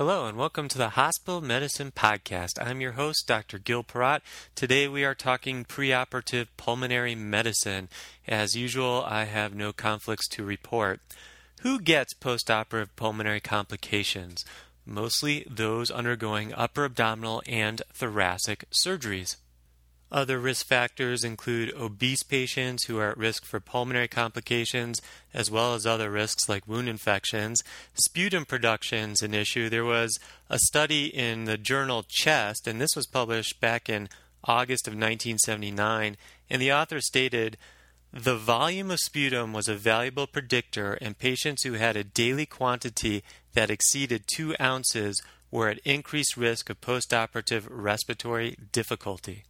Hello and welcome to the Hospital Medicine Podcast. I'm your host, Dr. Gil Perrott. Today we are talking preoperative pulmonary medicine. As usual, I have no conflicts to report. Who gets postoperative pulmonary complications? Mostly those undergoing upper abdominal and thoracic surgeries. Other risk factors include obese patients who are at risk for pulmonary complications, as well as other risks like wound infections. Sputum production is an issue. There was a study in the journal Chest, and this was published back in August of 1979, and the author stated the volume of sputum was a valuable predictor, and patients who had a daily quantity that exceeded two ounces were at increased risk of postoperative respiratory difficulty.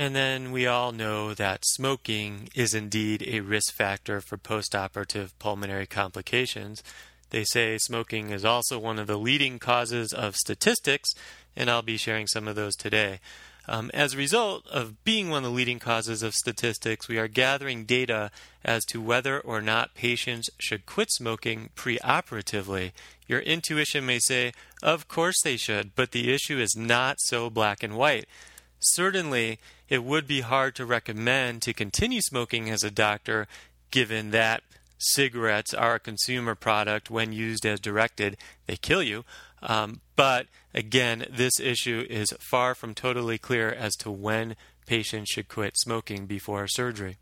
And then we all know that smoking is indeed a risk factor for postoperative pulmonary complications. They say smoking is also one of the leading causes of statistics, and I'll be sharing some of those today. Um, as a result of being one of the leading causes of statistics, we are gathering data as to whether or not patients should quit smoking preoperatively. Your intuition may say, of course they should, but the issue is not so black and white. Certainly, it would be hard to recommend to continue smoking as a doctor, given that cigarettes are a consumer product. When used as directed, they kill you. Um, but again, this issue is far from totally clear as to when patients should quit smoking before surgery.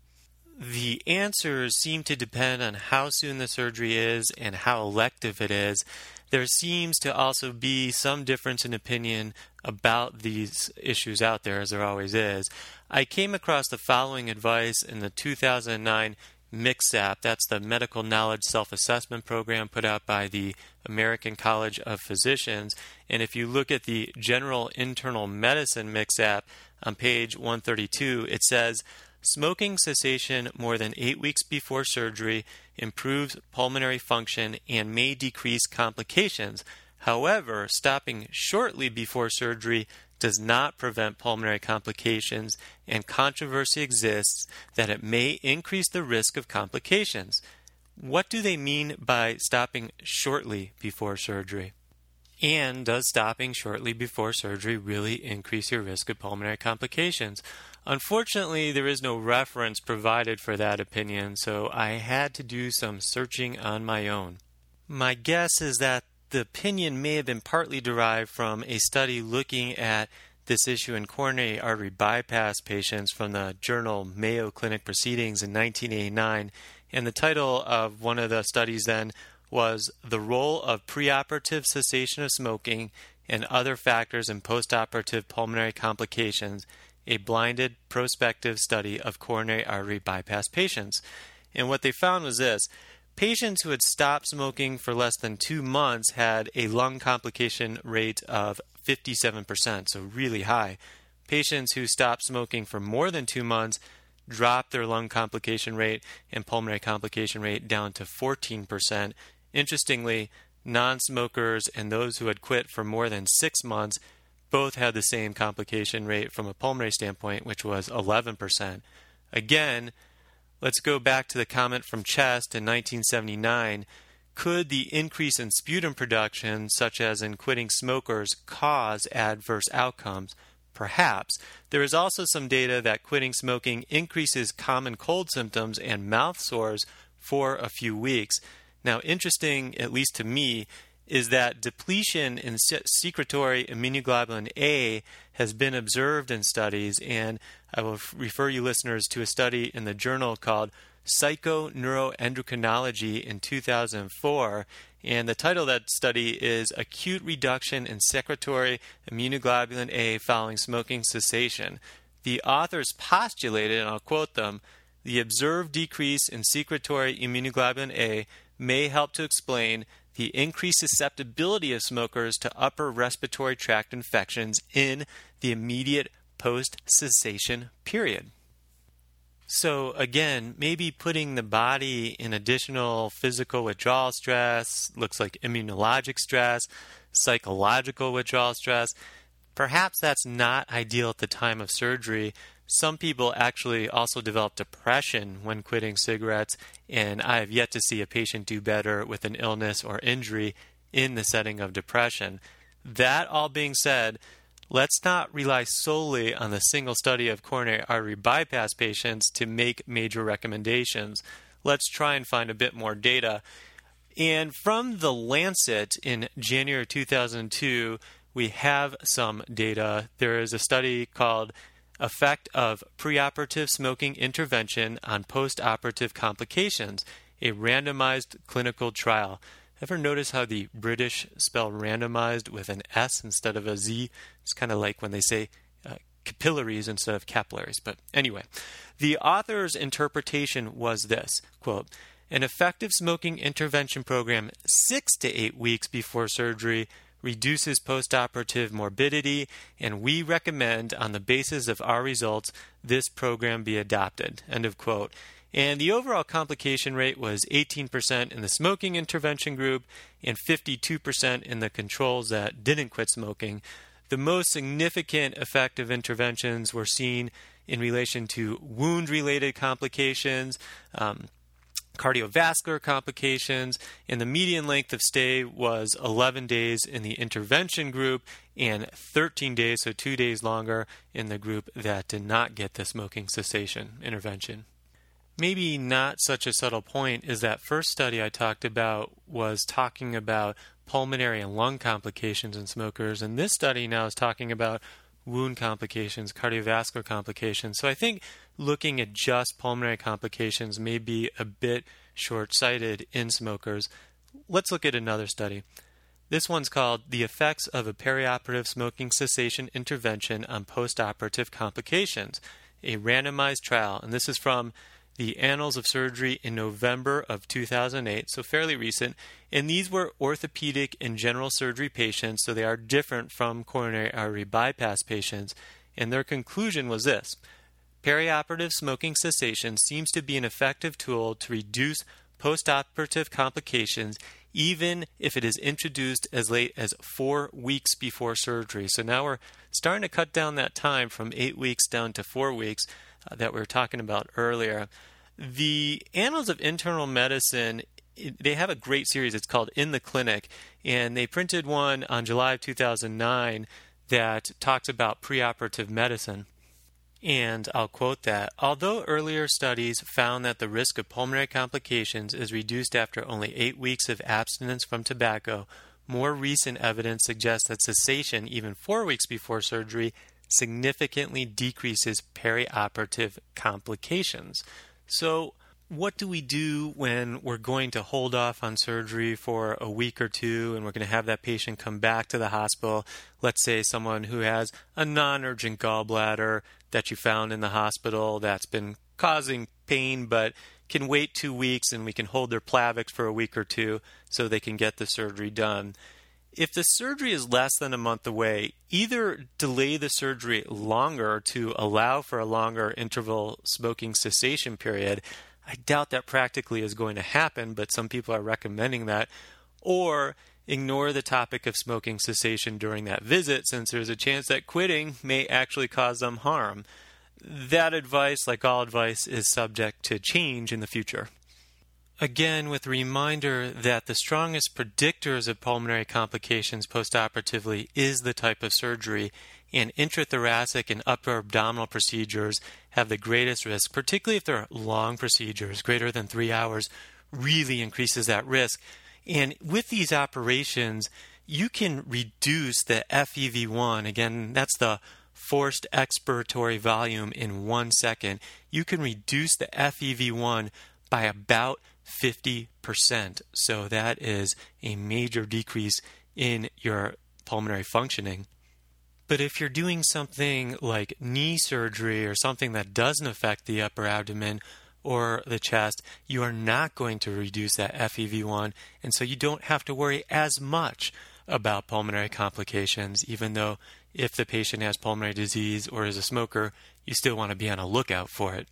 The answers seem to depend on how soon the surgery is and how elective it is. There seems to also be some difference in opinion about these issues out there, as there always is. I came across the following advice in the 2009 MKSAP, that's the Medical Knowledge Self Assessment Program put out by the American College of Physicians. And if you look at the General Internal Medicine MKSAP on page 132, it says smoking cessation more than eight weeks before surgery improves pulmonary function and may decrease complications. However, stopping shortly before surgery does not prevent pulmonary complications, and controversy exists that it may increase the risk of complications. What do they mean by stopping shortly before surgery? And does stopping shortly before surgery really increase your risk of pulmonary complications? Unfortunately, there is no reference provided for that opinion, so I had to do some searching on my own. My guess is that the opinion may have been partly derived from a study looking at this issue in coronary artery bypass patients from the journal Mayo Clinic Proceedings in 1989. And the title of one of the studies then was The Role of Preoperative Cessation of Smoking and Other Factors in Postoperative Pulmonary Complications, a blinded prospective study of coronary artery bypass patients. And what they found was this Patients who had stopped smoking for less than two months had a lung complication rate of 57%, so really high. Patients who stopped smoking for more than two months dropped their lung complication rate and pulmonary complication rate down to 14%. Interestingly, non smokers and those who had quit for more than six months both had the same complication rate from a pulmonary standpoint, which was 11%. Again, Let's go back to the comment from Chest in 1979. Could the increase in sputum production, such as in quitting smokers, cause adverse outcomes? Perhaps. There is also some data that quitting smoking increases common cold symptoms and mouth sores for a few weeks. Now, interesting, at least to me, is that depletion in secretory immunoglobulin A has been observed in studies, and I will refer you listeners to a study in the journal called Psychoneuroendocrinology in 2004. And the title of that study is Acute Reduction in Secretory Immunoglobulin A Following Smoking Cessation. The authors postulated, and I'll quote them, the observed decrease in secretory immunoglobulin A may help to explain the increased susceptibility of smokers to upper respiratory tract infections in the immediate post cessation period. So, again, maybe putting the body in additional physical withdrawal stress, looks like immunologic stress, psychological withdrawal stress. Perhaps that's not ideal at the time of surgery, some people actually also develop depression when quitting cigarettes, and I have yet to see a patient do better with an illness or injury in the setting of depression. That all being said, let's not rely solely on the single study of coronary artery bypass patients to make major recommendations. Let's try and find a bit more data. And from the Lancet in January 2002, we have some data. There is a study called Effect of Preoperative Smoking Intervention on Postoperative Complications, a randomized clinical trial. Ever notice how the British spell randomized with an S instead of a Z? It's kind of like when they say uh, capillaries instead of capillaries. But anyway, the author's interpretation was this quote, an effective smoking intervention program six to eight weeks before surgery reduces postoperative morbidity, and we recommend, on the basis of our results, this program be adopted. End of quote. And the overall complication rate was 18% in the smoking intervention group and 52% in the controls that didn't quit smoking. The most significant effective interventions were seen in relation to wound related complications. Um, cardiovascular complications, and the median length of stay was 11 days in the intervention group and 13 days, so two days longer, in the group that did not get the smoking cessation intervention. Maybe not such a subtle point is that first study I talked about was talking about pulmonary and lung complications in smokers, and this study now is talking about wound complications, cardiovascular complications. So I think looking at just pulmonary complications may be a bit short sighted in smokers. Let's look at another study. This one's called The Effects of a Perioperative Smoking Cessation Intervention on Postoperative Complications, a randomized trial. And this is from the Annals of Surgery in November of 2008, so fairly recent. And these were orthopedic and general surgery patients, so they are different from coronary artery bypass patients. And their conclusion was this Perioperative smoking cessation seems to be an effective tool to reduce postoperative complications even if it is introduced as late as four weeks before surgery. So now we're starting to cut down that time from eight weeks down to four weeks that we were talking about earlier. The Annals of Internal Medicine they have a great series. It's called In the Clinic, and they printed one on July of 2009 that talks about preoperative medicine. And I'll quote that although earlier studies found that the risk of pulmonary complications is reduced after only eight weeks of abstinence from tobacco, more recent evidence suggests that cessation, even four weeks before surgery, significantly decreases perioperative complications. So, what do we do when we're going to hold off on surgery for a week or two and we're going to have that patient come back to the hospital? Let's say someone who has a non urgent gallbladder that you found in the hospital that's been causing pain but can wait two weeks and we can hold their Plavix for a week or two so they can get the surgery done. If the surgery is less than a month away, either delay the surgery longer to allow for a longer interval smoking cessation period. I doubt that practically is going to happen, but some people are recommending that. Or ignore the topic of smoking cessation during that visit since there's a chance that quitting may actually cause them harm. That advice, like all advice, is subject to change in the future. Again, with a reminder that the strongest predictors of pulmonary complications postoperatively is the type of surgery, and intrathoracic and upper abdominal procedures have the greatest risk, particularly if they're long procedures, greater than three hours, really increases that risk. And with these operations, you can reduce the FEV1. Again, that's the forced expiratory volume in one second. You can reduce the FEV1 by about 50%. So that is a major decrease in your pulmonary functioning. But if you're doing something like knee surgery or something that doesn't affect the upper abdomen or the chest, you are not going to reduce that FEV1, and so you don't have to worry as much about pulmonary complications, even though if the patient has pulmonary disease or is a smoker, you still want to be on a lookout for it.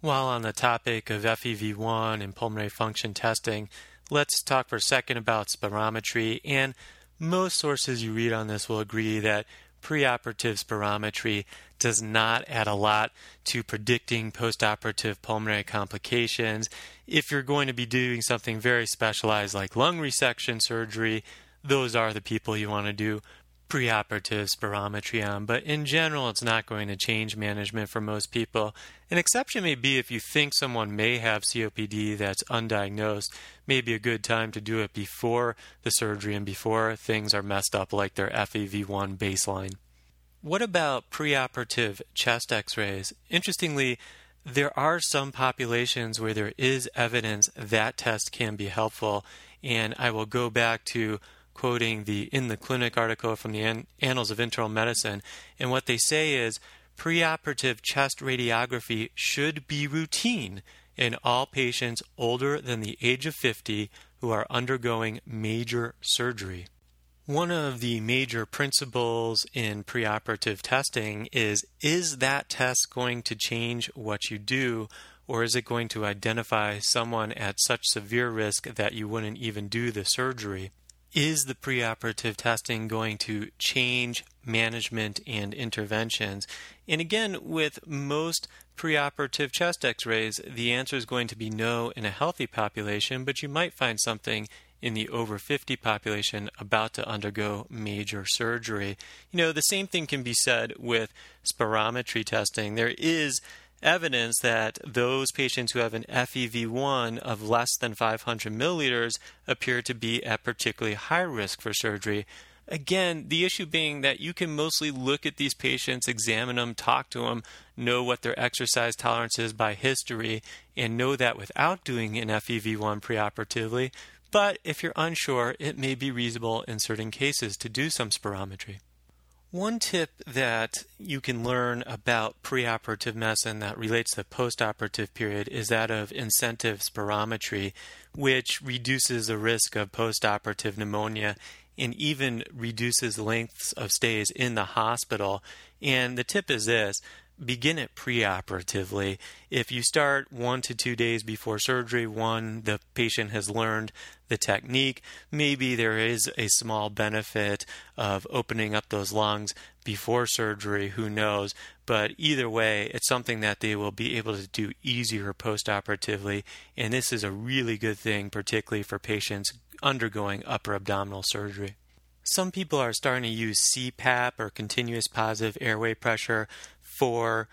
While on the topic of FEV1 and pulmonary function testing, let's talk for a second about spirometry. And most sources you read on this will agree that preoperative spirometry does not add a lot to predicting postoperative pulmonary complications. If you're going to be doing something very specialized like lung resection surgery, those are the people you want to do preoperative spirometry on, but in general, it's not going to change management for most people. An exception may be if you think someone may have COPD that's undiagnosed, may be a good time to do it before the surgery and before things are messed up like their FEV1 baseline. What about preoperative chest x rays? Interestingly, there are some populations where there is evidence that test can be helpful, and I will go back to quoting the In the Clinic article from the An- Annals of Internal Medicine. And what they say is preoperative chest radiography should be routine in all patients older than the age of 50 who are undergoing major surgery. One of the major principles in preoperative testing is is that test going to change what you do, or is it going to identify someone at such severe risk that you wouldn't even do the surgery? Is the preoperative testing going to change management and interventions? And again, with most preoperative chest x rays, the answer is going to be no in a healthy population, but you might find something in the over 50 population about to undergo major surgery. You know, the same thing can be said with spirometry testing. There is evidence that those patients who have an FEV1 of less than 500 milliliters appear to be at particularly high risk for surgery. Again, the issue being that you can mostly look at these patients, examine them, talk to them, know what their exercise tolerance is by history, and know that without doing an FEV1 preoperatively. But if you're unsure, it may be reasonable in certain cases to do some spirometry. One tip that you can learn about preoperative medicine that relates to the postoperative period is that of incentive spirometry, which reduces the risk of postoperative pneumonia and even reduces lengths of stays in the hospital. And the tip is this begin it preoperatively. If you start one to two days before surgery, one, the patient has learned the technique. Maybe there is a small benefit of opening up those lungs before surgery, who knows? But either way, it's something that they will be able to do easier postoperatively. And this is a really good thing, particularly for patients undergoing upper abdominal surgery. Some people are starting to use CPAP or continuous positive airway pressure for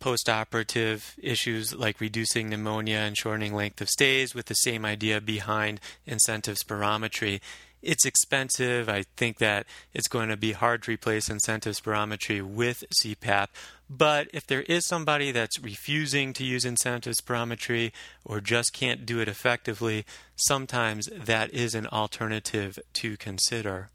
postoperative issues like reducing pneumonia and shortening length of stays with the same idea behind incentive spirometry. It's expensive. I think that it's going to be hard to replace incentive spirometry with CPAP. But if there is somebody that's refusing to use incentive spirometry or just can't do it effectively, sometimes that is an alternative to consider.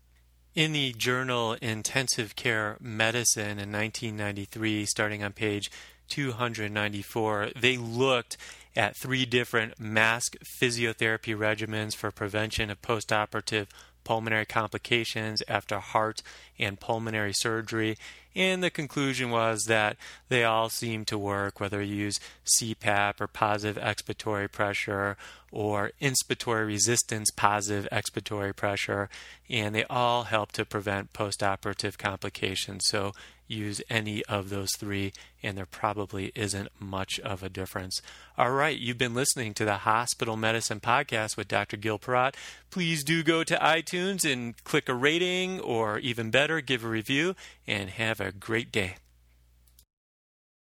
In the journal Intensive Care Medicine in 1993, starting on page 294, they looked at three different mask physiotherapy regimens for prevention of postoperative pulmonary complications after heart and pulmonary surgery. And the conclusion was that they all seem to work, whether you use CPAP or positive expiratory pressure or inspiratory resistance positive expiratory pressure, and they all help to prevent postoperative complications. So use any of those three, and there probably isn't much of a difference. All right, you've been listening to the Hospital Medicine Podcast with Dr. Gil Perrott. Please do go to iTunes and click a rating, or even better, give a review, and have a great day.